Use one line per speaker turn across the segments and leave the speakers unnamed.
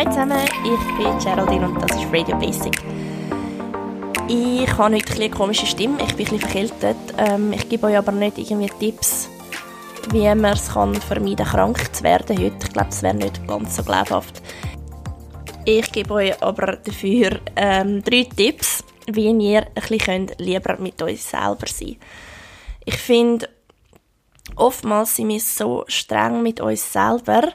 Hallo zusammen, ich bin Geraldine und das ist Radio Basic. Ich habe heute eine komische Stimme, ich bin ein verkältet. Ähm, ich gebe euch aber nicht irgendwie Tipps, wie man es kann vermeiden krank zu werden heute. Ich glaube, das wäre nicht ganz so glaubhaft. Ich gebe euch aber dafür ähm, drei Tipps, wie ihr ein bisschen lieber mit euch selber sein könnt. Ich finde, oftmals sind wir so streng mit uns selber,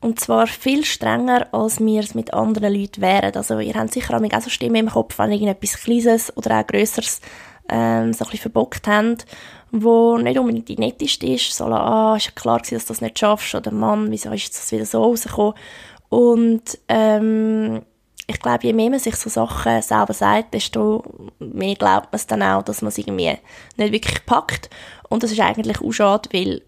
und zwar viel strenger, als wir es mit anderen Leuten wären. Also ihr habt sicher auch so Stimmen im Kopf, wenn irgendetwas Kleines oder auch Grösseres ähm, so ein bisschen verbockt habt, wo nicht unbedingt die netteste ist. So, ah, ist ja klar gewesen, dass du das nicht schaffst. Oder Mann, wieso ist das wieder so rausgekommen? Und ähm, ich glaube, je mehr man sich so Sachen selber sagt, desto mehr glaubt man es dann auch, dass man es irgendwie nicht wirklich packt. Und das ist eigentlich auch schade, weil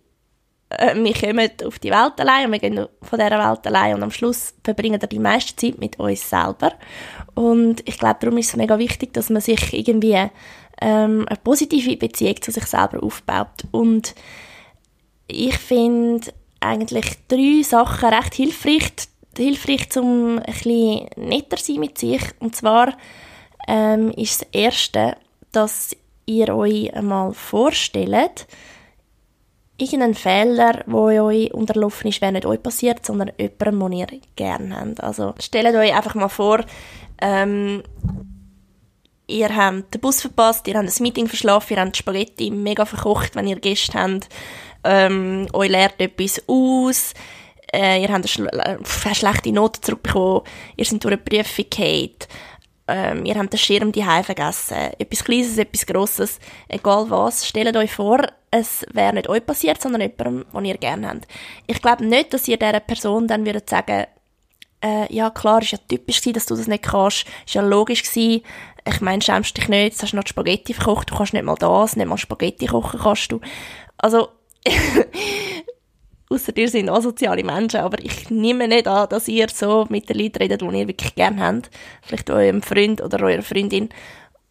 äh, wir kommen auf die Welt allein und wir gehen von dieser Welt allein und am Schluss verbringen wir die meiste Zeit mit uns selber. Und ich glaube, darum ist es mega wichtig, dass man sich irgendwie ähm, eine positive Beziehung zu sich selber aufbaut. Und ich finde eigentlich drei Sachen recht hilfreich, hilfreich um ein bisschen netter sein mit sich. Und zwar ähm, ist das Erste, dass ihr euch einmal vorstellt, irgendein Fehler, der euch unterlaufen ist, wäre nicht euch passiert, sondern jemandem, den ihr gerne habt. Also stellt euch einfach mal vor, ähm, ihr habt den Bus verpasst, ihr habt das Meeting verschlafen, ihr habt Spaghetti mega verkocht, wenn ihr Gäste habt, ähm, euch lernt etwas aus, äh, ihr habt eine, schl eine schlechte Note zurückbekommen, ihr seid durch eine Prüfung gefallen, ähm, ihr habt den Schirm die vergessen, etwas Kleines, etwas Grosses, egal was, stellt euch vor, es wäre nicht euch passiert, sondern jemandem, den ihr gerne habt. Ich glaube nicht, dass ihr dieser Person dann würdet sagen, äh, ja klar, ist ja typisch gewesen, dass du das nicht kannst, ist ja logisch gewesen, ich meine, schämst dich nicht, du hast noch Spaghetti verkocht, du kannst nicht mal das, nicht mal Spaghetti kochen kannst du. Also, außer ihr sind asoziale Menschen, aber ich nehme nicht an, dass ihr so mit den Leuten redet, die ihr wirklich gerne habt. Vielleicht eurem Freund oder eurer Freundin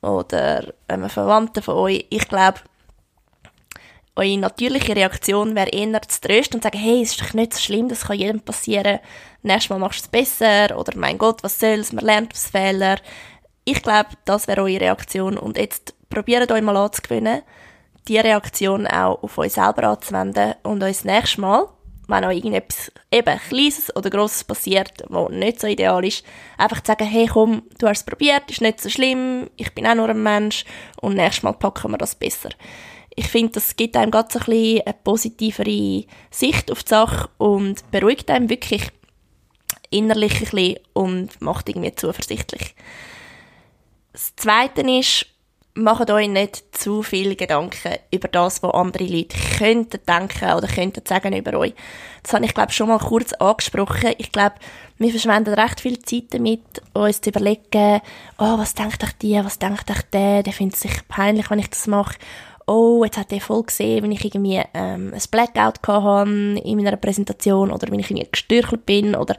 oder einem Verwandten von euch. Ich glaube, eure natürliche Reaktion wäre eher zu trösten und zu sagen, hey, es ist doch nicht so schlimm, das kann jedem passieren. Nächstes Mal machst du es besser oder mein Gott, was soll's, man lernt aus Fehlern. Ich glaube, das wäre eure Reaktion und jetzt probiert euch mal anzugewöhnen, die Reaktion auch auf euch selber anzuwenden und euch das nächste Mal, wenn euch irgendetwas eben Kleines oder Grosses passiert, was nicht so ideal ist, einfach zu sagen, hey komm, du hast es probiert, ist nicht so schlimm, ich bin auch nur ein Mensch und nächstes Mal packen wir das besser. Ich finde, das gibt einem ganz ein bisschen eine positivere Sicht auf die Sache und beruhigt einem wirklich innerlich ein bisschen und macht irgendwie zuversichtlich. Das Zweite ist, macht euch nicht zu viele Gedanken über das, was andere Leute könnten denken oder könnten sagen über euch. Das habe ich, glaube schon mal kurz angesprochen. Ich glaube, wir verschwenden recht viel Zeit damit, uns zu überlegen, oh, was denkt euch die, was denkt euch der, der findet sich peinlich, wenn ich das mache. Oh, jetzt hat der voll gesehen, wenn ich irgendwie ähm, ein Blackout hatte in meiner Präsentation oder wenn ich irgendwie gestürchelt bin oder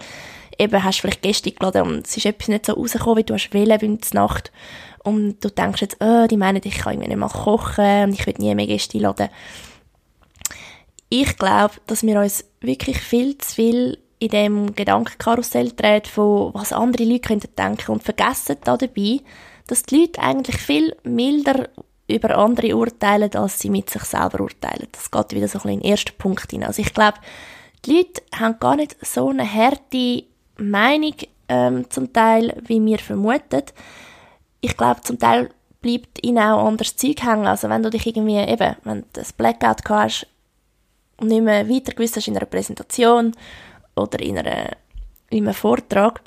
eben hast du vielleicht Gäste geladen und es ist etwas nicht so rausgekommen, wie du hast in der Nacht und du denkst jetzt, oh, die meinen, ich kann irgendwie nicht mal kochen und ich will nie mehr Gäste laden. Ich glaube, dass wir uns wirklich viel zu viel in dem Gedankenkarussell drehen, von was andere Leute könnten denken und vergessen da dabei, dass die Leute eigentlich viel milder über andere urteilen, als sie mit sich selber urteilen. Das geht wieder so ein bisschen in den ersten Punkt hinein. Also ich glaube, die Leute haben gar nicht so eine harte Meinung ähm, zum Teil, wie wir vermuten ich glaube, zum Teil bleibt ihnen auch anderes Zeug hängen. Also wenn du dich irgendwie eben, wenn du ein Blackout hast und nicht mehr weiter gewusst hast in einer Präsentation oder in, einer, in einem Vortrag,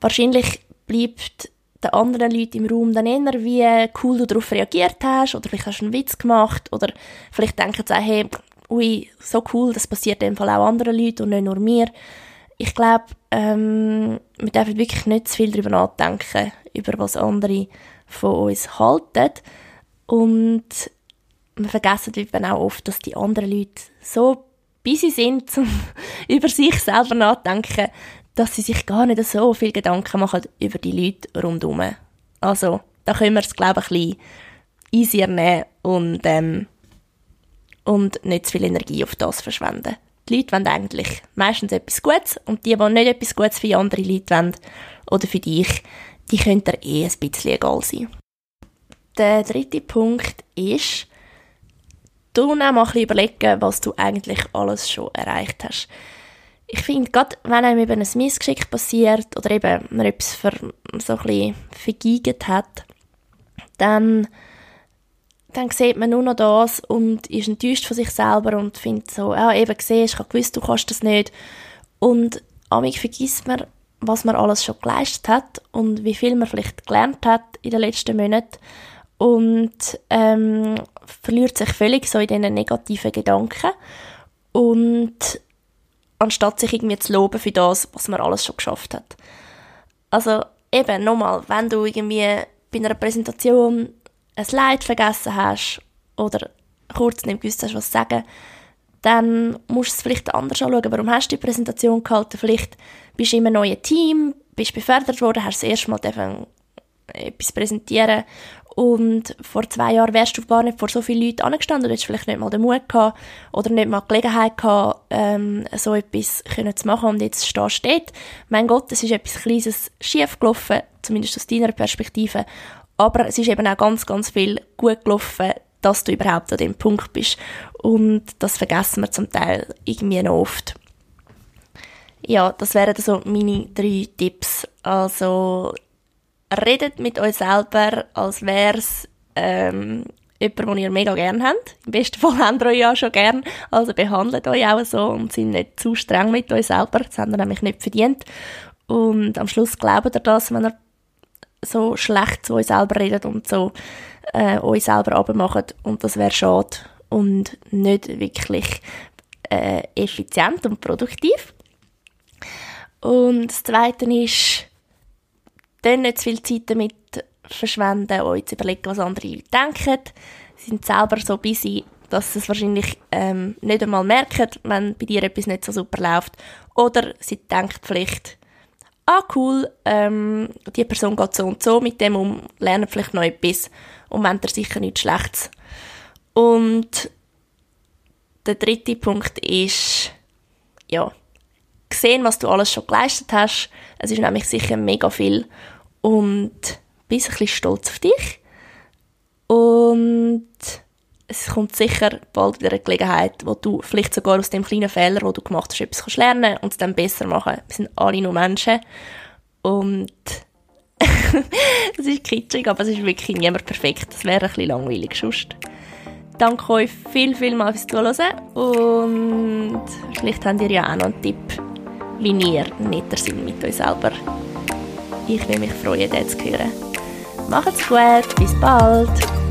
wahrscheinlich bleibt den anderen Leuten im Raum dann eher, wie cool du darauf reagiert hast oder vielleicht hast du einen Witz gemacht oder vielleicht denken sie auch, hey, ui, so cool, das passiert in dem Fall auch anderen Leuten und nicht nur mir ich glaube, ähm, wir dürfen wirklich nicht zu viel darüber nachdenken, über was andere von uns halten. Und wir vergessen eben auch oft, dass die anderen Leute so busy sind, um über sich selber nachzudenken, dass sie sich gar nicht so viel Gedanken machen über die Leute rundherum. Also, da können wir es, glaube ich, ein bisschen easier nehmen und, ähm, und nicht zu viel Energie auf das verschwenden. Die Leute wollen eigentlich meistens etwas Gutes und die, die nicht etwas Gutes für andere Leute wollen oder für dich, die können dir eh ein bisschen egal sein. Der dritte Punkt ist, du auch mal überlegen, was du eigentlich alles schon erreicht hast. Ich finde, gerade wenn einem eben ein Missgeschick passiert oder eben man etwas für, so ein bisschen hat, dann, dann sieht man nur noch das und ist enttäuscht von sich selber und findet so, ja, eben gesehen, ich habe gewusst, du kannst das nicht. Und amig vergisst man, was man alles schon geleistet hat und wie viel man vielleicht gelernt hat in den letzten Monaten und ähm, verliert sich völlig so in diesen negativen Gedanken und anstatt sich irgendwie zu loben für das, was man alles schon geschafft hat. Also eben, nochmal, wenn du irgendwie bei einer Präsentation ein Slide vergessen hast oder kurz nicht gewusst hast, was sagen, dann musst du es vielleicht anders anschauen. Warum hast du die Präsentation gehalten? Vielleicht bist du in einem neuen Team, bist befördert worden, hast das erste Mal etwas präsentieren und vor zwei Jahren wärst du gar nicht vor so vielen Leuten angestanden, du hättest vielleicht nicht mal den Mut gehabt oder nicht mal die Gelegenheit gehabt, ähm, so etwas können zu machen und jetzt stehst du dort. Mein Gott, es ist etwas Kleines schief gelaufen, zumindest aus deiner Perspektive, aber es ist eben auch ganz, ganz viel gut gelaufen, dass du überhaupt an dem Punkt bist und das vergessen wir zum Teil irgendwie noch oft. Ja, das wären so meine drei Tipps. Also redet mit euch selber, als wäre es ähm, jemand, den ihr mega gerne habt. Im besten Fall habt ihr euch ja schon gern. Also behandelt euch auch so und seid nicht zu streng mit euch selber. Das habt ihr nämlich nicht verdient. Und am Schluss glaubt ihr das, wenn ihr so schlecht zu euch selber redet und so äh, euch selber abmacht. Und das wäre schade und nicht wirklich äh, effizient und produktiv. Und das Zweite ist, dann nicht zu viel Zeit damit verschwenden, euch zu überlegen, was andere denken. Sie sind selber so busy, dass sie es wahrscheinlich ähm, nicht einmal merken, wenn bei dir etwas nicht so super läuft. Oder sie denkt vielleicht, ah cool, ähm, die Person geht so und so mit dem um, lernt vielleicht noch etwas und meint er sicher nichts Schlechtes. Und der dritte Punkt ist, ja, sehen, was du alles schon geleistet hast. Es ist nämlich sicher mega viel und bist ein bisschen stolz auf dich. Und es kommt sicher bald wieder eine Gelegenheit, wo du vielleicht sogar aus dem kleinen Fehler, wo du gemacht hast, etwas kannst lernen und es dann besser machen. Wir sind alle nur Menschen. Und das ist kitschig, aber es ist wirklich niemand perfekt. Das wäre ein bisschen langweilig sonst. Danke euch viel, viel mal fürs Zuhören und vielleicht habt ihr ja auch noch einen Tipp, wie ihr netter seid mit euch selber. Ich würde mich freuen, das zu hören. Macht's gut, bis bald!